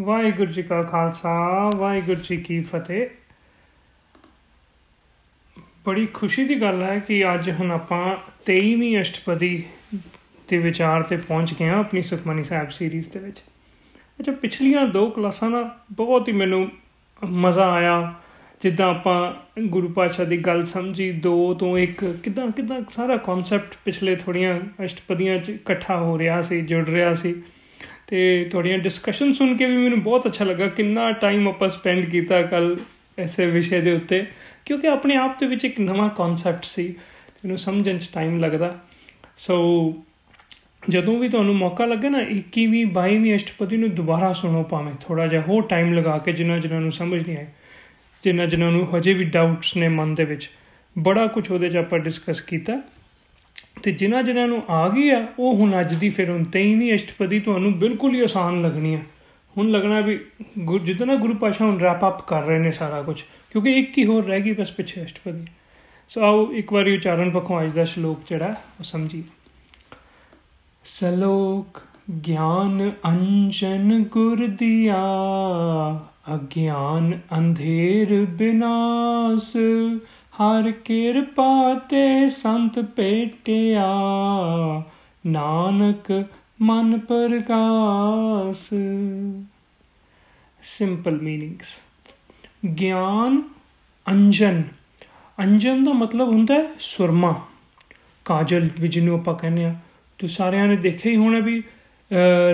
ਵਾਹਿਗੁਰੂ ਜੀ ਕਾ ਖਾਲਸਾ, ਵਾਹਿਗੁਰੂ ਜੀ ਕੀ ਫਤਿਹ। ਬੜੀ ਖੁਸ਼ੀ ਦੀ ਗੱਲ ਹੈ ਕਿ ਅੱਜ ਹੁਣ ਆਪਾਂ 23ਵੀਂ ਅਸ਼ਟਪਦੀ ਦੇ ਵਿਚਾਰ ਤੇ ਪਹੁੰਚ ਗਏ ਹਾਂ ਆਪਣੀ ਸੁਖਮਨੀ ਸਾਹਿਬ ਸੀਰੀਜ਼ ਦੇ ਵਿੱਚ। ਅੱਛਾ, ਪਿਛਲੀਆਂ ਦੋ ਕਲਾਸਾਂ ਦਾ ਬਹੁਤ ਹੀ ਮੈਨੂੰ ਮਜ਼ਾ ਆਇਆ। ਜਿੱਦਾਂ ਆਪਾਂ ਗੁਰੂ ਪਾਤਸ਼ਾਹ ਦੀ ਗੱਲ ਸਮਝੀ, ਦੋ ਤੋਂ ਇੱਕ, ਕਿਦਾਂ ਕਿਦਾਂ ਸਾਰਾ ਕਨਸੈਪਟ ਪਿਛਲੇ ਥੋੜੀਆਂ ਅਸ਼ਟਪਦੀਆਂ 'ਚ ਇਕੱਠਾ ਹੋ ਰਿਹਾ ਸੀ, ਜੁੜ ਰਿਹਾ ਸੀ। ਤੇ ਤੁਹਾਡੀਆਂ ਡਿਸਕਸ਼ਨ ਸੁਣ ਕੇ ਵੀ ਮੈਨੂੰ ਬਹੁਤ ਅੱਛਾ ਲੱਗਾ ਕਿੰਨਾ ਟਾਈਮ ਆਪਾਂ ਸਪੈਂਡ ਕੀਤਾ ਕੱਲ ਐਸੇ ਵਿਸ਼ੇ ਦੇ ਉੱਤੇ, ਕਿਉਂਕਿ ਆਪਣੇ ਆਪ ਦੇ ਵਿੱਚ ਇੱਕ ਨਵਾਂ ਕਨਸੈਪਟ ਸੀ ਇਹਨੂੰ ਸਮਝਣ 'ਚ ਟਾਈਮ ਲੱਗਦਾ। ਸੋ ਜਦੋਂ ਵੀ ਤੁਹਾਨੂੰ ਮੌਕਾ ਲੱਗੇ ਨਾ 21ਵੀਂ 22ਵੀਂ ਅਸ਼ਟਪਦੀ ਨੂੰ ਦੁਬਾਰਾ ਸੁਣੋ ਭਾਵੇਂ ਥੋੜਾ ਜਿਹਾ ਹੋਰ ਟਾਈਮ ਲਗਾ ਕੇ ਜਿਨ੍ਹਾਂ ਜਿਨ੍ਹਾਂ ਨੂੰ ਸਮਝ ਨਹੀਂ ਆਏ ਜਿਨ੍ਹਾਂ ਜਿਨ੍ਹਾਂ ਨੂੰ ਹਜੇ ਵੀ ਡਾਊਟਸ ਨੇ ਮਨ ਦੇ ਵਿੱਚ, ਬੜਾ ਕੁਝ ਉਹਦੇ 'ਚ ਆਪਾਂ ਡਿਸਕਸ ਕੀਤਾ। ਤੇ ਜਿਨ੍ਹਾਂ ਜਿਨ੍ਹਾਂ ਨੂੰ ਆ ਗਈ ਆ, ਉਹ ਹੁਣ ਅੱਜ ਦੀ ਫਿਰ ਹੁਣ 23ਵੀਂ ਅਸ਼ਟਪਦੀ ਤੁਹਾਨੂੰ ਬਿਲਕੁਲ ਹੀ ਆਸਾਨ ਲੱਗਣੀ ਆ ਹੁਣ ਲੱਗਣਾ ਵੀ ਜਿੱਦਾਂ ਗੁਰੂ ਪਾਸ਼ਾ ਹੁਣ ਰੈਪ ਅਪ ਕਰ ਰਹੇ ਨੇ ਸਾਰਾ ਕੁਝ ਕਿਉਂਕਿ ਇੱਕ ਹੀ ਹੋਰ ਰਹਿ ਗਈ ਬਸ ਪਿੱਛੇ ਅਸ਼ਟਪਦੀ। ਸੋ ਆਓ ਇੱਕ ਵਾਰੀ ਉਚਾਰਨ ਪੱਖੋਂ ਅੱਜ ਦਾ ਸ਼ਲੋਕ ਜਿਹੜਾ, ਉਹ ਸਮਝੀ ਸਲੋਕ, ਗਿਆਨ ਅੰਜਨ ਗੁਰ ਦਿਆ, ਅਗਿਆਨ ਅੰਧੇਰ ਬਿਨਾਸ਼ ਹਰ ਕਿਰਪਾ ਤੇ ਸੰਤ ਭੇਟਿਆ, ਨਾਨਕ ਮਨ ਪ੍ਰਗਾਸ। ਸਿੰਪਲ ਮੀਨਿੰਗਸ ਗਿਆਨ, ਅੰਜਨ। ਅੰਜਨ ਦਾ ਮਤਲਬ ਹੁੰਦਾ ਹੈ ਸੁਰਮਾ। ਕਾਜਲ, ਵੀ ਜਿਹਨੂੰ ਆਪਾਂ ਕਹਿੰਦੇ ਆ ਤੁਸੀਂ ਸਾਰਿਆਂ ਨੇ ਦੇਖਿਆ ਹੀ ਹੋਣਾ ਵੀ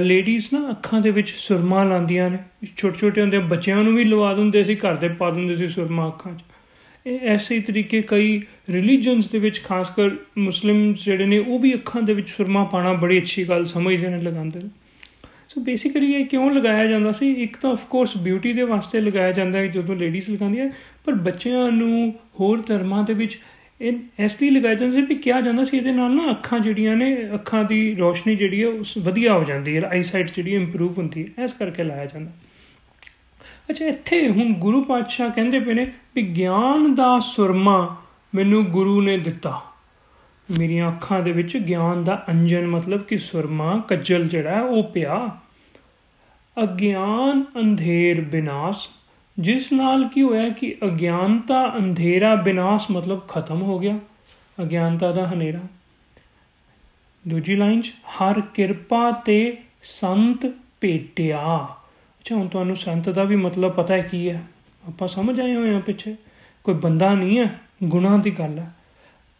ਲੇਡੀਜ਼ ਨਾ ਅੱਖਾਂ ਦੇ ਵਿੱਚ ਸੁਰਮਾ ਲਾਉਂਦੀਆਂ ਨੇ। ਛੋਟੇ ਛੋਟੇ ਹੁੰਦੇ ਬੱਚਿਆਂ ਨੂੰ ਵੀ ਲਵਾ ਦਿੰਦੇ ਸੀ, ਘਰ ਦੇ ਪਾ ਦਿੰਦੇ ਸੀ ਸੁਰਮਾ ਅੱਖਾਂ 'ਚ। ਇਹ ਐਸੇ ਤਰੀਕੇ ਕਈ ਰਿਲੀਜੀਅਨਸ ਦੇ ਵਿੱਚ, ਖਾਸ ਕਰ ਮੁਸਲਿਮਸ ਜਿਹੜੇ ਨੇ, ਉਹ ਵੀ ਅੱਖਾਂ ਦੇ ਵਿੱਚ ਸੁਰਮਾ ਪਾਣਾ ਬੜੀ ਅੱਛੀ ਗੱਲ ਸਮਝਦੇ ਨੇ, ਲਗਾਉਂਦੇ ਨੇ। ਸੋ ਬੇਸਿਕਲੀ ਇਹ ਕਿਉਂ ਲਗਾਇਆ ਜਾਂਦਾ ਸੀ? ਇੱਕ ਤਾਂ ਆਫ ਕੋਰਸ ਬਿਊਟੀ ਦੇ ਵਾਸਤੇ ਲਗਾਇਆ ਜਾਂਦਾ ਹੈ, ਜਦੋਂ ਲੇਡੀਜ਼ ਲਗਾਉਂਦੀਆਂ ਪਰ ਬੱਚਿਆਂ ਨੂੰ ਹੋਰ ਧਰਮਾਂ ਦੇ ਵਿੱਚ ਇਹ, ਇਸ ਲਈ ਲਗਾਇਆ ਜਾਂਦਾ ਸੀ ਵੀ ਕਿਹਾ ਜਾਂਦਾ ਸੀ ਇਹਦੇ ਨਾਲ ਨਾ ਅੱਖਾਂ ਜਿਹੜੀਆਂ ਨੇ, ਅੱਖਾਂ ਦੀ ਰੋਸ਼ਨੀ ਜਿਹੜੀ ਹੈ, ਉਸ ਵਧੀਆ ਹੋ ਜਾਂਦੀ ਹੈ ਆਈ ਸਾਈਟ ਜਿਹੜੀ ਇੰਪਰੂਵ ਹੁੰਦੀ ਹੈ, ਇਸ ਕਰਕੇ ਲਾਇਆ ਜਾਂਦਾ। ਅੱਛਾ, ਇੱਥੇ ਹੁਣ ਗੁਰੂ ਪਾਤਸ਼ਾਹ ਕਹਿੰਦੇ ਪਏ ਨੇ ਵੀ ਗਿਆਨ ਦਾ ਸੁਰਮਾ ਮੈਨੂੰ ਗੁਰੂ ਨੇ ਦਿੱਤਾ। ਮੇਰੀਆਂ ਅੱਖਾਂ ਦੇ ਵਿੱਚ ਗਿਆਨ ਦਾ ਅੰਜਨ ਮਤਲਬ ਕਿ ਸੁਰਮਾ, ਕੱਜਲ ਜਿਹੜਾ ਉਹ ਪਿਆ। ਅਗਿਆਨ ਅੰਧੇਰ ਬਿਨਾਸ਼, ਜਿਸ ਨਾਲ ਕੀ ਹੋਇਆ ਕਿ ਅਗਿਆਨਤਾ ਅੰਧੇਰਾ ਬਿਨਾਸ਼ ਮਤਲਬ ਖਤਮ ਹੋ ਗਿਆ। ਅਗਿਆਨਤਾ ਦਾ ਹਨੇਰਾ। ਦੂਜੀ ਲਾਈਨ 'ਚ, ਹਰ ਕਿਰਪਾ ਤੇ ਸੰਤ ਭੇਟਿਆ। ਅੱਛਾ, ਹੁਣ ਤੁਹਾਨੂੰ ਸੰਤ ਦਾ ਵੀ ਮਤਲਬ ਪਤਾ ਹੈ ਕੀ ਹੈ? ਆਪਾਂ ਸਮਝ ਆਏ ਹੋਏ ਆ ਪਿੱਛੇ। ਕੋਈ ਬੰਦਾ ਨਹੀਂ ਹੈ, ਗੁਨਾਹ ਦੀ ਗੱਲ ਹੈ।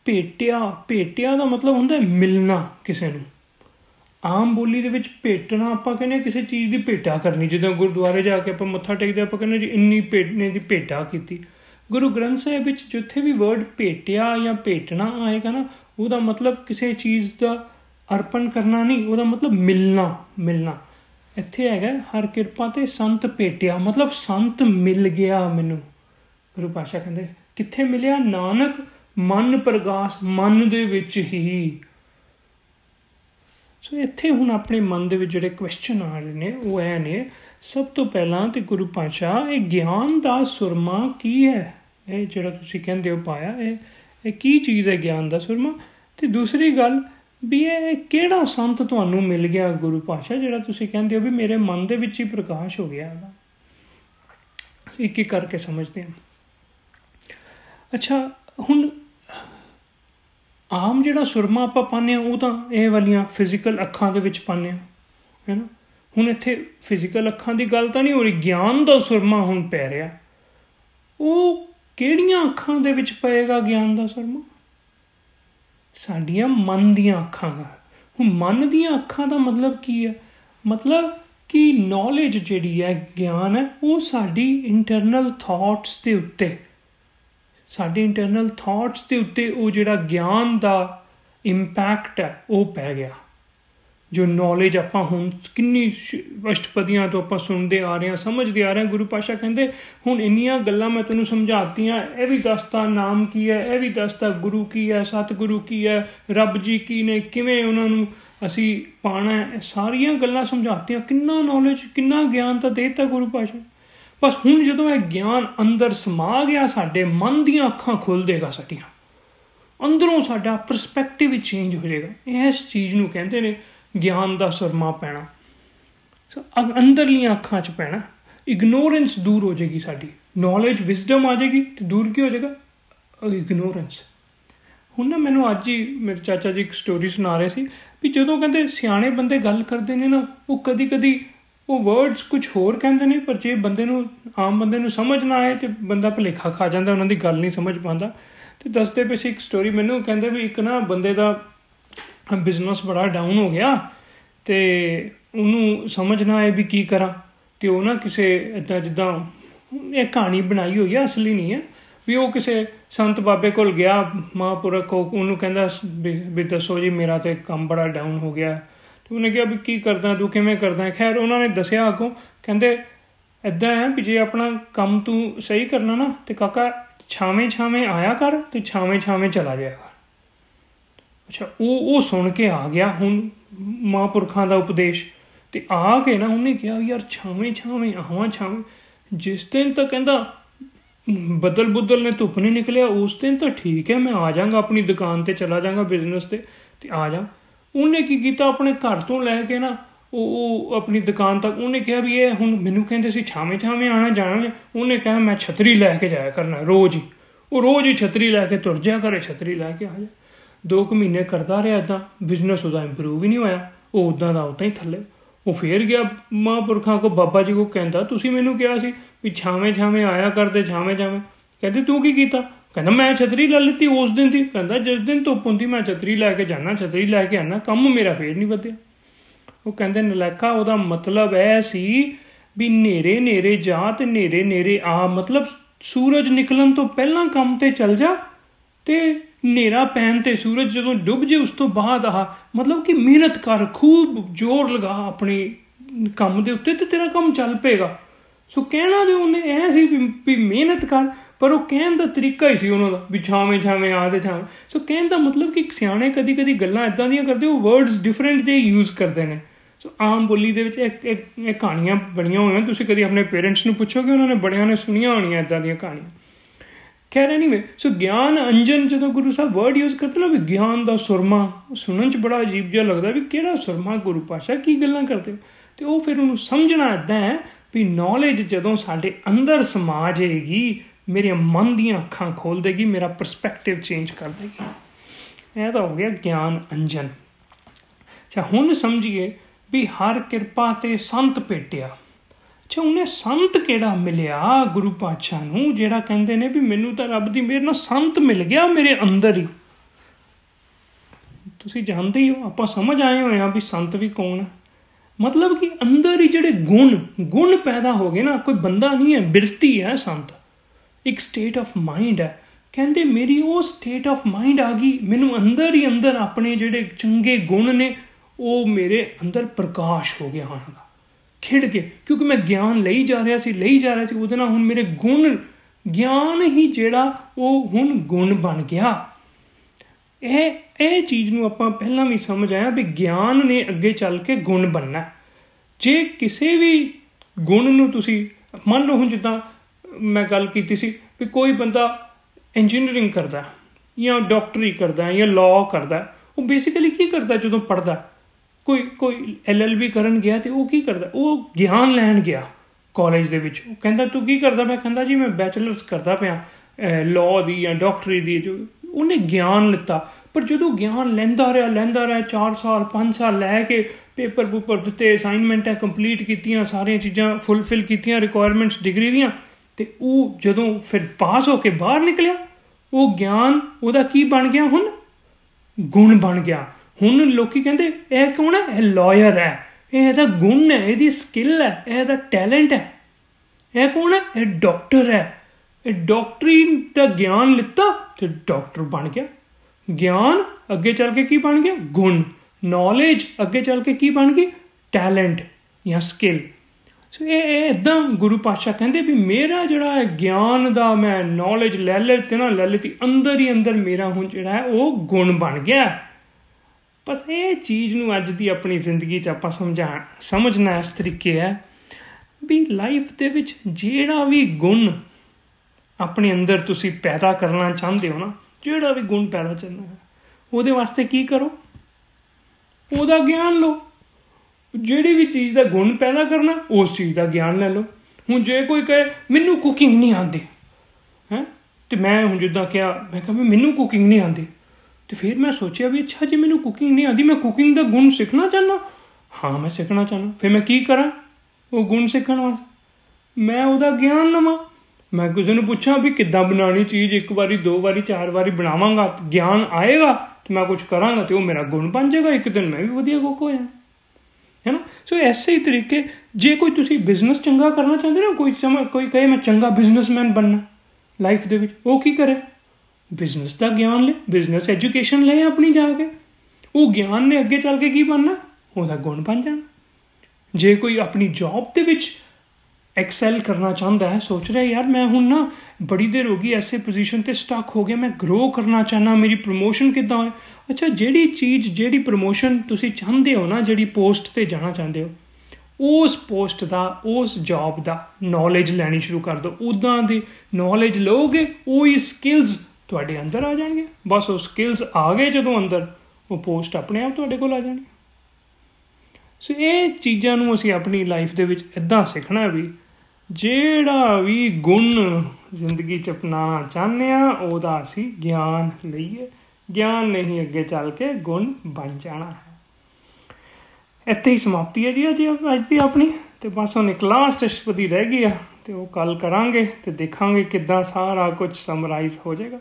ਭੇਟਿਆ ਭੇਟਿਆ ਦਾ ਮਤਲਬ ਹੁੰਦਾ ਮਿਲਣਾ ਕਿਸੇ ਨੂੰ। ਆਮ ਬੋਲੀ ਦੇ ਵਿੱਚ ਭੇਟਣਾ ਆਪਾਂ ਕਹਿੰਦੇ ਕਿਸੇ ਚੀਜ਼ ਦੀ ਭੇਟਾ ਕਰਨੀ। ਜਦੋਂ ਗੁਰਦੁਆਰੇ ਜਾ ਕੇ ਆਪਾਂ ਮੱਥਾ ਟੇਕਦੇ ਆਪਾਂ ਕਹਿੰਦੇ ਜੀ ਇੰਨੀ ਭੇਟਨੇ ਦੀ ਭੇਟਾ ਕੀਤੀ। ਗੁਰੂ ਗ੍ਰੰਥ ਸਾਹਿਬ ਵਿੱਚ ਜਿੱਥੇ ਵੀ ਵਰਡ ਭੇਟਿਆ ਜਾਂ ਭੇਟਣਾ ਆਏਗਾ ਨਾ, ਉਹਦਾ ਮਤਲਬ ਕਿਸੇ ਚੀਜ਼ ਦਾ ਅਰਪਣ ਕਰਨਾ ਨਹੀਂ, ਉਹਦਾ ਮਤਲਬ ਮਿਲਣਾ ਮਿਲਣਾ। ਇੱਥੇ ਹੈਗਾ ਹਰ ਕਿਰਪਾ ਤੇ ਸੰਤ ਭੇਟਿਆ ਮਤਲਬ ਸੰਤ ਮਿਲ ਗਿਆ ਮੈਨੂੰ। ਗੁਰੂ ਪਾਸ਼ਾ ਕਹਿੰਦੇ, ਕਿੱਥੇ ਮਿਲਿਆ? ਨਾਨਕ, ਮਨ ਪ੍ਰਗਾਸ, ਮਨ ਦੇ ਵਿੱਚ ਹੀ। ਸੋ ਇੱਥੇ ਹੁਣ ਆਪਣੇ ਮਨ ਦੇ ਵਿੱਚ ਜਿਹੜੇ ਕੁਐਸਚਨ ਆ ਰਹੇ ਨੇ, ਉਹ ਐ ਨੇ, ਸਭ ਤੋਂ ਪਹਿਲਾਂ ਤੇ ਗੁਰੂ ਪਾਸ਼ਾ ਇਹ ਗਿਆਨ ਦਾ ਸੁਰਮਾ ਕੀ ਹੈ? ਇਹ ਜਿਹੜਾ ਤੁਸੀਂ ਕਹਿੰਦੇ ਹੋ ਪਾਇਆ, ਇਹ ਇਹ ਕੀ ਚੀਜ਼ ਹੈ ਗਿਆਨ ਦਾ ਸੁਰਮਾ? ਤੇ ਦੂਸਰੀ ਗੱਲ ਵੀ ਇਹ ਕਿਹੜਾ ਸੰਤ ਤੁਹਾਨੂੰ ਮਿਲ ਗਿਆ ਗੁਰੂ ਪਾਸ਼ਾ ਜਿਹੜਾ ਤੁਸੀਂ ਕਹਿੰਦੇ ਹੋ ਵੀ ਮੇਰੇ ਮਨ ਦੇ ਵਿੱਚ ਹੀ ਪ੍ਰਕਾਸ਼ ਹੋ ਗਿਆ ਇੱਕ ਇੱਕ ਕਰਕੇ ਸਮਝਦੇ ਹਾਂ। ਅੱਛਾ, ਹੁਣ ਆਮ ਜਿਹੜਾ ਸੁਰਮਾ ਆਪਾਂ ਪਾਉਂਦੇ ਆ ਉਹ ਤਾਂ ਇਹ ਵਾਲੀਆਂ ਫਿਜ਼ੀਕਲ ਅੱਖਾਂ ਦੇ ਵਿੱਚ ਪਾਉਂਦੇ ਆ ਹੈਨਾ ਹੁਣ ਇੱਥੇ ਫਿਜ਼ੀਕਲ ਅੱਖਾਂ ਦੀ ਗੱਲ ਤਾਂ ਨਹੀਂ ਹੋ ਰਹੀ, ਗਿਆਨ ਦਾ ਸੁਰਮਾ ਹੁਣ ਪੈ ਰਿਹਾ। ਉਹ ਕਿਹੜੀਆਂ ਅੱਖਾਂ ਦੇ ਵਿੱਚ ਪਏਗਾ ਗਿਆਨ ਦਾ ਸੁਰਮਾ? ਸਾਡੀਆਂ ਮਨ ਦੀਆਂ ਅੱਖਾਂ ਦਾ ਹੁਣ ਮਨ ਦੀਆਂ ਅੱਖਾਂ ਦਾ ਮਤਲਬ ਕੀ ਹੈ? ਮਤਲਬ ਕਿ ਨੌਲੇਜ ਜਿਹੜੀ ਹੈ, ਗਿਆਨ ਹੈ, ਉਹ ਸਾਡੀ ਇੰਟਰਨਲ ਥਾਟਸ ਦੇ ਉੱਤੇ। ਸਾਡੇ ਇੰਟਰਨਲ ਥਾਟਸ ਦੇ ਉੱਤੇ ਉਹ ਜਿਹੜਾ ਗਿਆਨ ਦਾ ਇੰਪੈਕਟ ਹੈ, ਉਹ ਪੈ ਗਿਆ। ਜੋ ਨੌਲੇਜ ਆਪਾਂ ਹੁਣ ਕਿੰਨੀ ਅਸ਼ਟਪਦੀਆਂ ਤੋਂ ਆਪਾਂ ਸੁਣਦੇ ਆ ਰਹੇ ਹਾਂ, ਸਮਝਦੇ ਆ ਰਹੇ ਹਾਂ, ਗੁਰੂ ਪਾਸ਼ਾ ਕਹਿੰਦੇ, ਹੁਣ ਇੰਨੀਆਂ ਗੱਲਾਂ ਮੈਂ ਤੈਨੂੰ ਸਮਝਾਤੀਆਂ, ਇਹ ਵੀ ਦੱਸਤਾ ਨਾਮ ਕੀ ਹੈ, ਇਹ ਵੀ ਦੱਸਤਾ ਗੁਰੂ ਕੀ ਹੈ, ਸਤਿਗੁਰੂ ਕੀ ਹੈ, ਰੱਬ ਜੀ ਕੀ ਨੇ, ਕਿਵੇਂ ਉਹਨਾਂ ਨੂੰ ਅਸੀਂ ਪਾਣਾ ਸਾਰੀਆਂ ਗੱਲਾਂ ਸਮਝਾਤੀਆਂ, ਕਿੰਨਾ ਨੌਲੇਜ ਕਿੰਨਾ ਗਿਆਨ ਤਾਂ ਦੇਤਾ ਗੁਰੂ ਪਾਸ਼ਾ ਬਸ ਹੁਣ ਜਦੋਂ ਇਹ ਗਿਆਨ ਅੰਦਰ ਸਮਾ ਗਿਆ, ਸਾਡੇ ਮਨ ਦੀਆਂ ਅੱਖਾਂ ਖੁੱਲ ਦੇਗਾ ਸਾਡੀਆਂ। ਅੰਦਰੋਂ ਸਾਡਾ ਪਰਸਪੈਕਟਿਵ ਹੀ ਚੇਂਜ ਹੋ ਜਾਏਗਾ ਇਸ ਚੀਜ਼ ਨੂੰ ਕਹਿੰਦੇ ਨੇ ਗਿਆਨ ਦਾ ਸਰਮਾ ਪੈਣਾ। ਸੋ ਅੰਦਰਲੀਆਂ ਅੱਖਾਂ 'ਚ ਪੈਣਾ। ਇਗਨੋਰੈਂਸ ਦੂਰ ਹੋ ਜਾਏਗੀ ਸਾਡੀ। ਨੌਲੇਜ ਵਿਜ਼ਡਮ ਆ ਜਾਏਗੀ ਤੇ ਦੂਰ ਕੀ ਹੋ ਜਾਏਗਾ? ਇਗਨੋਰੈਂਸ ਹੁਣ ਨਾ ਮੈਨੂੰ ਅੱਜ ਹੀ ਮੇਰੇ ਚਾਚਾ ਜੀ ਇੱਕ ਸਟੋਰੀ ਸੁਣਾ ਰਹੇ ਸੀ ਵੀ ਜਦੋਂ ਕਹਿੰਦੇ ਸਿਆਣੇ ਬੰਦੇ ਗੱਲ ਕਰਦੇ ਨੇ ਨਾ, ਉਹ ਕਦੀ ਕਦੀ ਉਹ ਵਰਡਸ ਕੁਝ ਹੋਰ ਕਹਿੰਦੇ ਨੇ, ਪਰ ਜੇ ਬੰਦੇ ਨੂੰ, ਆਮ ਬੰਦੇ ਨੂੰ ਸਮਝ ਨਾ ਆਏ ਤੇ ਬੰਦਾ ਭਲੇਖਾ ਖਾ ਜਾਂਦਾ, ਉਹਨਾਂ ਦੀ ਗੱਲ ਨਹੀਂ ਸਮਝ ਪਾਉਂਦਾ। ਤੇ ਦੱਸਦੇ ਪਏ ਸੀ ਇੱਕ ਸਟੋਰੀ ਮੈਨੂੰ ਕਹਿੰਦੇ ਵੀ ਇੱਕ ਨਾ ਬੰਦੇ ਦਾ ਬਿਜ਼ਨਸ ਬੜਾ ਡਾਊਨ ਹੋ ਗਿਆ ਤੇ ਉਹਨੂੰ ਸਮਝ ਨਾ ਆਏ ਵੀ ਕੀ ਕਰਾਂ ਤੇ ਉਹ ਨਾ ਕਿਸੇ ਇਦਾਂ ਜਿੱਦਾਂ ਇਹ ਕਹਾਣੀ ਬਣਾਈ ਹੋਈ ਹੈ ਅਸਲੀ ਨਹੀਂ ਹੈ ਵੀ ਉਹ ਕਿਸੇ ਸੰਤ ਬਾਬੇ ਕੋਲ ਗਿਆ, ਮਹਾਪੁਰਖ ਉਹਨੂੰ ਕਹਿੰਦਾ, ਵੀ ਦੱਸੋ ਜੀ ਮੇਰਾ ਤੇ ਕੰਮ ਬੜਾ ਡਾਊਨ ਹੋ ਗਿਆ। ਤੇ ਉਹਨੇ ਕਿਹਾ ਵੀ ਕੀ ਕਰਦਾ, ਤੂੰ ਕਿਵੇਂ ਕਰਦਾ? ਖੈਰ ਉਹਨਾਂ ਨੇ ਦੱਸਿਆ ਅਗੋਂ, ਕਹਿੰਦੇ ਐਦਾਂ ਹੈ ਵੀ ਜੇ ਆਪਣਾ ਕੰਮ ਤੂੰ ਸਹੀ ਕਰਨਾ ਨਾ, ਤੇ ਕਾਕਾ ਛਾਵੇਂ ਛਾਵੇਂ ਆਇਆ ਕਰ ਤੇ ਛਾਵੇਂ ਛਾਵੇਂ ਚਲਾ ਜਾਇਆ ਕਰ। ਅੱਛਾ, ਉਹ ਉਹ ਸੁਣ ਕੇ ਆ ਗਿਆ ਹੁਣ ਮਹਾਪੁਰਖਾਂ ਦਾ ਉਪਦੇਸ਼ ਤੇ ਆ ਕੇ ਨਾ ਉਹਨੇ ਕਿਹਾ, ਯਾਰ ਛਾਵੇਂ ਛਾਵੇਂ, ਆਵਾਂ ਛਾਵੇਂ। ਜਿਸ ਦਿਨ ਤਾਂ ਕਹਿੰਦਾ ਬਦਲ ਬੁੱਦਲ ਨੇ ਧੁੱਪ ਨਹੀਂ ਨਿਕਲਿਆ, ਉਸ ਦਿਨ ਤਾਂ ਠੀਕ ਹੈ, ਮੈਂ ਆ ਜਾਾਂਗਾ ਆਪਣੀ ਦੁਕਾਨ ਤੇ, ਚਲਾ ਜਾਾਂਗਾ ਬਿਜ਼ਨਸ ਤੇ ਤੇ ਆ ਜਾ। ਉਹਨੇ ਕੀ ਕੀਤਾ, ਆਪਣੇ ਘਰ ਤੋਂ ਲੈ ਕੇ ਨਾ ਉਹ ਉਹ ਆਪਣੀ ਦੁਕਾਨ ਤੱਕ, ਉਹਨੇ ਕਿਹਾ ਵੀ ਇਹ ਹੁਣ ਮੈਨੂੰ ਕਹਿੰਦੇ ਸੀ, ਛਾਵੇਂ ਛਾਵੇਂ, ਆਣਾ, ਜਾਣਾ ਉਹਨੇ ਕਿਹਾ, ਮੈਂ ਛਤਰੀ ਲੈ ਕੇ ਜਾਇਆ ਕਰਨਾ, ਰੋਜ਼ ਹੀ। ਉਹ ਰੋਜ਼ ਹੀ ਛਤਰੀ ਲੈ ਕੇ ਤੁਰ ਜਾ ਕਰੇ, ਛਤਰੀ ਲੈ ਕੇ ਆ ਜਾ। ਦੋ ਕੁ ਮਹੀਨੇ ਕਰਦਾ ਰਿਹਾ ਇਦਾਂ ਬਿਜ਼ਨਸ ਉਹਦਾ ਇੰਪਰੂਵ ਹੀ ਨਹੀਂ ਹੋਇਆ, ਉਹ ਉਦਾਂ ਦਾ ਉਦਾਂ ਹੀ ਥੱਲੇ। ਉਹ ਫੇਰ ਗਿਆ ਮਹਾਂਪੁਰਖਾਂ ਕੋ ਬਾਬਾ ਜੀ ਕੋ ਕਹਿੰਦਾ, ਤੁਸੀਂ ਮੈਨੂੰ ਕਿਹਾ ਸੀ ਵੀ ਛਾਵੇਂ ਛਾਵੇਂ ਆਇਆ ਕਰਦੇ, ਛਾਵੇਂ ਛਾਵੇਂ। ਕਹਿੰਦੇ, ਤੂੰ ਕੀ ਕੀਤਾ? ਕਹਿੰਦਾ, ਮੈਂ ਛਤਰੀ ਲੈ ਲਈ ਉਸ ਦਿਨ ਦੀ। ਕਹਿੰਦਾ, ਜਿਸ ਦਿਨ ਧੁੱਪ ਹੁੰਦੀ, ਮੈਂ ਛਤਰੀ ਲੈ ਕੇ ਜਾਣਾ ਛਤਰੀ ਲੈ ਕੇ ਆਣਾ ਕੰਮ ਮੇਰਾ ਫੇਰ ਨਹੀਂ ਵਧਿਆ। ਉਹ ਕਹਿੰਦੇ ਨਲੈਕਾ ਉਹਦਾ ਮਤਲਬ ਐ ਸੀ ਵੀ ਨੇਰੇ ਨੇਰੇ ਜਾ ਤੇ ਨੇਰੇ ਨੇਰੇ ਆ। ਮਤਲਬ ਸੂਰਜ ਨਿਕਲਣ ਤੋਂ ਪਹਿਲਾਂ ਕੰਮ ਤੇ ਚੱਲ ਜਾ ਤੇ ਨੇਰਾ ਪੈਣ ਤੇ ਸੂਰਜ ਜਦੋਂ ਡੁੱਬ ਜੇ ਉਸ ਤੋਂ ਬਾਅਦ ਆ ਮਤਲਬ ਕਿ ਮਿਹਨਤ ਕਰ, ਖੂਬ ਜ਼ੋਰ ਲਗਾ ਆਪਣੀ ਕੰਮ ਦੇ ਉੱਤੇ ਤੇ ਤੇਰਾ ਕੰਮ ਚੱਲ ਪੇਗਾ ਸੋ ਕਹਿਣਾ ਦੇ ਉਹਨੇ ਐ ਸੀ ਵੀ ਮਿਹਨਤ ਕਰ, ਪਰ ਉਹ ਕਹਿਣ ਦਾ ਤਰੀਕਾ ਹੀ ਸੀ ਉਹਨਾਂ ਦਾ, ਵੀ ਛਾਵੇਂ ਛਾਵੇਂ ਆ ਤੇ ਛਾਵੇਂ। ਸੋ ਕਹਿਣ ਦਾ ਮਤਲਬ ਕਿ ਸਿਆਣੇ ਕਦੀ ਕਦੀ ਗੱਲਾਂ ਇਦਾਂ ਦੀਆਂ ਕਰਦੇ, ਉਹ ਵਰਡਸ ਡਿਫਰੈਂਟ ਜੇ ਯੂਜ਼ ਕਰਦੇ ਨੇ। ਸੋ ਆਮ ਬੋਲੀ ਦੇ ਵਿੱਚ ਇੱਕ ਇੱਕ ਕਹਾਣੀਆਂ ਬਣੀਆਂ ਹੋਈਆਂ। ਤੁਸੀਂ ਕਦੀ ਆਪਣੇ ਪੇਰੈਂਟਸ ਨੂੰ ਪੁੱਛੋਗੇ, ਉਹਨਾਂ ਨੇ ਬੜਿਆਂ ਨੇ ਸੁਣੀਆਂ ਹੋਣੀਆਂ ਇਦਾਂ ਦੀਆਂ ਕਹਾਣੀਆਂ। ਖੈਰ ਐਨੀਵੇ ਸੋ ਗਿਆਨ ਅੰਜਨ ਜਦੋਂ ਗੁਰੂ ਸਾਹਿਬ ਵਰਡ ਯੂਜ਼ ਕਰਦੇ ਨਾ ਵੀ ਗਿਆਨ ਦਾ ਸੁਰਮਾ ਸੁਣਨ ਚ ਬੜਾ ਅਜੀਬ ਜਿਹਾ ਲੱਗਦਾ ਵੀ ਕਿਹੜਾ ਸੁਰਮਾ ਗੁਰੂ ਪਾਸ਼ਾ ਕੀ ਗੱਲਾਂ ਕਰਦੇ ਤੇ ਉਹ ਫਿਰ ਉਹਨੂੰ ਸਮਝਣਾ ਇਦਾਂ ਹੈ ਵੀ ਨੌਲੇਜ ਜਦੋਂ ਸਾਡੇ ਅੰਦਰ ਸਮਾ ਜਾਏਗੀ ਮੇਰੇ ਮਨ ਦੀਆਂ ਅੱਖਾਂ ਖੋਲ ਦੇਗੀ, ਮੇਰਾ ਪਰਸਪੈਕਟਿਵ ਚੇਂਜ ਕਰ ਦੇਗੀ। ਇਹ ਤਾਂ ਹੋ ਗਿਆ ਗਿਆਨ ਅੰਜਨ। ਅੱਛਾ, ਹੁਣ ਸਮਝੀਏ ਵੀ ਹਰ ਕਿਰਪਾ ਤੇ ਸੰਤ ਭੇਟਿਆ। ਅੱਛਾ ਉਹਨੇ ਸੰਤ ਕਿਹੜਾ ਮਿਲਿਆ ਗੁਰੂ ਪਾਤਸ਼ਾਹ ਨੂੰ, ਜਿਹੜਾ ਕਹਿੰਦੇ ਨੇ ਵੀ ਮੈਨੂੰ ਤਾਂ ਰੱਬ ਦੀ ਮਿਹਰ ਨਾਲ ਸੰਤ ਮਿਲ ਗਿਆ ਮੇਰੇ ਅੰਦਰ ਹੀ। ਤੁਸੀਂ ਜਾਣਦੇ ਹੀ ਹੋ, ਆਪਾਂ ਸਮਝ ਆਏ ਹੋਏ ਆ ਵੀ ਸੰਤ ਵੀ ਕੌਣ ਹੈ। ਮਤਲਬ ਕਿ ਅੰਦਰ ਹੀ ਜਿਹੜੇ ਗੁਣ ਗੁਣ ਪੈਦਾ ਹੋ ਗਏ ਨਾ, ਕੋਈ ਬੰਦਾ ਨਹੀਂ ਹੈ, ਬਿਰਤੀ ਹੈ ਸੰਤ। ਇੱਕ ਸਟੇਟ ਆਫ ਮਾਈਂਡ ਹੈ। ਕਹਿੰਦੇ ਮੇਰੀ ਉਹ ਸਟੇਟ ਆਫ ਮਾਈਂਡ ਆ ਗਈ, ਮੈਨੂੰ ਅੰਦਰ ਹੀ ਅੰਦਰ ਆਪਣੇ ਜਿਹੜੇ ਚੰਗੇ ਗੁਣ ਨੇ, ਉਹ ਮੇਰੇ ਅੰਦਰ ਪ੍ਰਕਾਸ਼ ਹੋ ਗਿਆ ਹਨ ਖਿੜ ਕੇ, ਕਿਉਂਕਿ ਮੈਂ ਗਿਆਨ ਲਈ ਜਾ ਰਿਹਾ ਸੀ, ਲਈ ਜਾ ਰਿਹਾ ਸੀ, ਉਹਦੇ ਨਾਲ ਹੁਣ ਮੇਰੇ ਗੁਣ, ਗਿਆਨ ਹੀ ਜਿਹੜਾ ਉਹ ਹੁਣ ਗੁਣ ਬਣ ਗਿਆ। ਇਹ ਇਹ ਚੀਜ਼ ਨੂੰ ਆਪਾਂ ਪਹਿਲਾਂ ਵੀ ਸਮਝ ਆਇਆ ਵੀ ਗਿਆਨ ਨੇ ਅੱਗੇ ਚੱਲ ਕੇ ਗੁਣ ਬਣਨਾ। ਜੇ ਕਿਸੇ ਵੀ ਗੁਣ ਨੂੰ ਤੁਸੀਂ, ਮੰਨ ਲਓ ਹੁਣ ਜਿੱਦਾਂ ਮੈਂ ਗੱਲ ਕੀਤੀ ਸੀ ਕਿ ਕੋਈ ਬੰਦਾ ਇੰਜੀਨੀਅਰਿੰਗ ਕਰਦਾ ਜਾਂ ਡਾਕਟਰੀ ਕਰਦਾ ਜਾਂ ਲਾਅ ਕਰਦਾ, ਉਹ ਬੇਸਿਕਲੀ ਕੀ ਕਰਦਾ ਜਦੋਂ ਪੜਦਾ ਕੋਈ ਕੋਈ ਐਲਐਲਬੀ ਕਰਨ ਗਿਆ ਤੇ ਉਹ ਕੀ ਕਰਦਾ? ਉਹ ਗਿਆਨ ਲੈਣ ਗਿਆ ਕਾਲਜ ਦੇ ਵਿੱਚ। ਉਹ ਕਹਿੰਦਾ, ਤੂੰ ਕੀ ਕਰਦਾ? ਮੈਂ ਕਹਿੰਦਾ, ਜੀ, ਮੈਂ ਬੈਚਲਰਸ ਕਰਦਾ ਪਿਆ ਲਾਅ ਦੀ ਜਾਂ ਡਾਕਟਰੀ ਦੀ ਜੋ ਉਹਨੇ ਗਿਆਨ ਲਿੱਤਾ। ਪਰ ਜਦੋਂ ਗਿਆਨ ਲੈਂਦਾ ਰਿਹਾ ਲੈਂਦਾ ਰਿਹਾ 4 ਸਾਲ 5 ਸਾਲ ਲੈ ਕੇ ਪੇਪਰ ਪੂਪਰ ਦਿੱਤੇ ਅਸਾਈਨਮੈਂਟਾਂ ਕੰਪਲੀਟ ਕੀਤੀਆਂ, ਸਾਰੀਆਂ ਚੀਜ਼ਾਂ ਫੁੱਲਫਿਲ ਕੀਤੀਆਂ ਰਿਕੁਆਇਰਮੈਂਟਸ ਡਿਗਰੀ ਦੀਆਂ, ਤੇ ਉਹ ਜਦੋਂ ਫਿਰ ਪਾਸ ਹੋ ਕੇ ਬਾਹਰ ਨਿਕਲਿਆ, ਉਹ ਗਿਆਨ ਉਹਦਾ ਕੀ ਬਣ ਗਿਆ ਹੁਣ? ਗੁਣ ਬਣ ਗਿਆ। ਹੁਣ ਲੋਕੀ ਕਹਿੰਦੇ, ਇਹ ਕੌਣ ਹੈ? ਇਹ ਲਾਇਰ ਹੈ। ਇਹ ਇਹਦਾ ਗੁਣ ਹੈ, ਇਹਦੀ ਸਕਿੱਲ ਹੈ, ਇਹ ਇਹਦਾ ਟੈਲੈਂਟ ਹੈ। ਇਹ ਕੌਣ ਹੈ? ਇਹ ਡਾਕਟਰ ਹੈ। ਇਹ ਡਾਕਟਰੀ ਦਾ ਗਿਆਨ ਲਿੱਤਾ ਤੇ ਡਾਕਟਰ ਬਣ ਗਿਆ। ਗਿਆਨ ਅੱਗੇ ਚੱਲ ਕੇ ਕੀ ਬਣ ਗਿਆ? ਗੁਣ। ਨੌਲੇਜ ਅੱਗੇ ਚੱਲ ਕੇ ਕੀ ਬਣ ਗਈ? ਟੈਲੈਂਟ ਜਾਂ ਸਕਿੱਲ ਸੋ ਇਹ ਇਦਾਂ ਗੁਰੂ ਪਾਤਸ਼ਾਹ ਕਹਿੰਦੇ ਵੀ ਮੇਰਾ ਜਿਹੜਾ ਹੈ ਗਿਆਨ ਦਾ ਮੈਂ ਨੌਲੇਜ ਲੈ ਲੈ ਤੇ ਨਾ ਲੈ ਲੈਤੀ ਅੰਦਰ ਹੀ ਅੰਦਰ ਮੇਰਾ ਹੁਣ ਜਿਹੜਾ ਹੈ ਉਹ ਗੁਣ ਬਣ ਗਿਆ। ਬਸ ਇਹ ਚੀਜ਼ ਨੂੰ ਅੱਜ ਦੀ ਆਪਣੀ ਜ਼ਿੰਦਗੀ 'ਚ ਆਪਾਂ ਸਮਝਾ, ਸਮਝਣਾ ਇਸ ਤਰੀਕੇ ਹੈ ਵੀ ਲਾਈਫ ਦੇ ਵਿੱਚ ਜਿਹੜਾ ਵੀ ਗੁਣ ਆਪਣੇ ਅੰਦਰ ਤੁਸੀਂ ਪੈਦਾ ਕਰਨਾ ਚਾਹੁੰਦੇ ਹੋ ਨਾ, ਜਿਹੜਾ ਵੀ ਗੁਣ ਪੈਦਾ ਕਰਨਾ ਹੈ, ਉਹਦੇ ਵਾਸਤੇ ਕੀ ਕਰੋ? ਉਹਦਾ ਗਿਆਨ ਲਓ। ਜਿਹੜੀ ਵੀ ਚੀਜ਼ ਦਾ ਗੁਣ ਪੈਦਾ ਕਰਨਾ, ਉਸ ਚੀਜ਼ ਦਾ ਗਿਆਨ ਲੈ ਲਓ। ਹੁਣ ਜੇ ਕੋਈ ਕਹੇ, ਮੈਨੂੰ ਕੁਕਿੰਗ ਨਹੀਂ ਆਉਂਦੀ, ਹੈ? ਤੇ ਮੈਂ ਹੁਣ ਜਿੱਦਾਂ ਕਿਹਾ, ਮੈਂ ਕਿਹਾ ਵੀ ਮੈਨੂੰ ਕੁਕਿੰਗ ਨਹੀਂ ਆਉਂਦੀ। ਤੇ ਫਿਰ ਮੈਂ ਸੋਚਿਆ ਵੀ ਅੱਛਾ, ਜੇ ਮੈਨੂੰ ਕੁਕਿੰਗ ਨਹੀਂ ਆਉਂਦੀ, ਮੈਂ ਕੁਕਿੰਗ ਦਾ ਗੁਣ ਸਿੱਖਣਾ ਚਾਹਨਾ ਹਾਂ, ਮੈਂ ਸਿੱਖਣਾ ਚਾਹਨਾ ਫਿਰ ਮੈਂ ਕੀ ਕਰਾਂ? ਉਹ ਗੁਣ ਸਿੱਖਣ ਵਾਸਤੇ। ਮੈਂ ਉਹਦਾ ਗਿਆਨ ਲਵਾਂ। ਮੈਂ ਕਿਸੇ ਨੂੰ ਪੁੱਛਾਂ ਵੀ ਕਿੱਦਾਂ ਬਣਾਉਣੀ ਚੀਜ਼, ਇੱਕ ਵਾਰੀ, ਦੋ ਵਾਰੀ, ਚਾਰ ਵਾਰੀ ਬਣਾਵਾਂਗਾ, ਗਿਆਨ ਆਏਗਾ ਤੇ ਮੈਂ ਕੁਝ ਕਰਾਂਗਾ ਤੇ ਉਹ ਮੇਰਾ ਗੁਣ ਬਣ ਜਾਏਗਾ। ਇੱਕ ਦਿਨ ਮੈਂ ਵੀ ਵਧੀਆ ਕੁੱਕ ਹੋ ਜਾਣਾ ਹੈ ਨਾ? ਸੋ ਐਸੇ ਹੀ ਤਰੀਕੇ, ਜੇ ਕੋਈ ਤੁਸੀਂ ਬਿਜ਼ਨਸ ਚੰਗਾ ਕਰਨਾ ਚਾਹੁੰਦੇ ਨਾ, ਕੋਈ ਸਮਾਂ, ਕੋਈ ਕਹੇ ਮੈਂ ਚੰਗਾ ਬਿਜ਼ਨਸਮੈਨ ਬਣਨਾ ਲਾਈਫ ਦੇ ਵਿੱਚ, ਉਹ ਕੀ ਕਰੇ? ਬਿਜ਼ਨਸ ਦਾ ਗਿਆਨ ਲੈ ਬਿਜ਼ਨਸ ਐਜੂਕੇਸ਼ਨ ਲੈ ਆਪਣੀ ਜਾ ਕੇ। ਉਹ ਗਿਆਨ ਨੇ ਅੱਗੇ ਚੱਲ ਕੇ ਕੀ ਬਣਨਾ? ਉਹਦਾ ਗੁਣ ਬਣ ਜਾਣਾ। ਜੇ ਕੋਈ ਆਪਣੀ ਜੌਬ ਦੇ ਵਿੱਚ ਐਕਸੈਲ ਕਰਨਾ ਚਾਹੁੰਦਾ ਹੈ, ਸੋਚ ਰਿਹਾ ਯਾਰ ਮੈਂ ਹੁਣ ਨਾ ਬੜੀ ਦੇਰ ਹੋ ਗਈ, ਐਸੇ ਪੋਜੀਸ਼ਨ ਤੇ ਸਟਕ ਹੋ ਗਿਆ, ਮੈਂ ਗਰੋ ਕਰਨਾ ਚਾਹਨਾ ਮੇਰੀ ਪ੍ਰੋਮੋਸ਼ਨ ਕਿੱਦਾਂ ਹੋਏ? ਅੱਛਾ, ਜਿਹੜੀ ਚੀਜ਼, ਜਿਹੜੀ ਪ੍ਰੋਮੋਸ਼ਨ ਤੁਸੀਂ ਚਾਹੁੰਦੇ ਹੋ ਨਾ, ਜਿਹੜੀ ਪੋਸਟ ਤੇ ਜਾਣਾ ਚਾਹੁੰਦੇ ਹੋ, ਉਸ ਪੋਸਟ ਦਾ, ਉਸ ਜੌਬ ਦਾ ਨੌਲੇਜ ਲੈਣੀ ਸ਼ੁਰੂ ਕਰ ਦਿਓ। ਉਦਾਂ ਦੀ ਨੌਲੇਜ ਲਓਗੇ, ਉਹੀ ਸਕਿੱਲਸ ਤੁਹਾਡੇ ਅੰਦਰ ਆ ਜਾਣਗੇ। ਬਸ ਉਹ ਸਕਿੱਲਸ ਆ ਗਏ ਜਦੋਂ ਅੰਦਰ, ਉਹ ਪੋਸਟ ਆਪਣੇ ਆਪ ਤੁਹਾਡੇ ਕੋਲ ਆ ਜਾਣੀ ਸੋ ਇਹ ਚੀਜ਼ਾਂ ਨੂੰ ਅਸੀਂ ਆਪਣੀ ਲਾਈਫ ਦੇ ਵਿੱਚ ਇਦਾਂ ਸਿੱਖਣਾ ਵੀ, ਜਿਹੜਾ ਵੀ ਗੁਣ ਜ਼ਿੰਦਗੀ ਚ ਅਪਣਾਉਣਾ ਚਾਹੁੰਦੇ ਆ, ਉਹਦਾ ਅਸੀਂ ਗਿਆਨ ਲਈਏ। ਗਿਆਨ ਨਹੀਂ ਅੱਗੇ ਚੱਲ ਕੇ ਗੁਣ ਬਣ ਜਾਣਾ ਹੈ। ਇੱਥੇ ਹੀ ਸਮਾਪਤੀ ਹੈ ਜੀ ਅੱਜ ਅੱਜ ਦੀ ਆਪਣੀ। ਤੇ ਬਸ ਹੁਣ ਇੱਕ ਲਾਸਟ ਅਸ਼ਪਦੀ ਰਹਿ ਗਈ ਆ, ਤੇ ਉਹ ਕੱਲ ਕਰਾਂਗੇ ਤੇ ਦੇਖਾਂਗੇ ਕਿੱਦਾਂ ਸਾਰਾ ਕੁਝ ਸਮਰਾਈਜ਼ ਹੋ ਜਾਏਗਾ।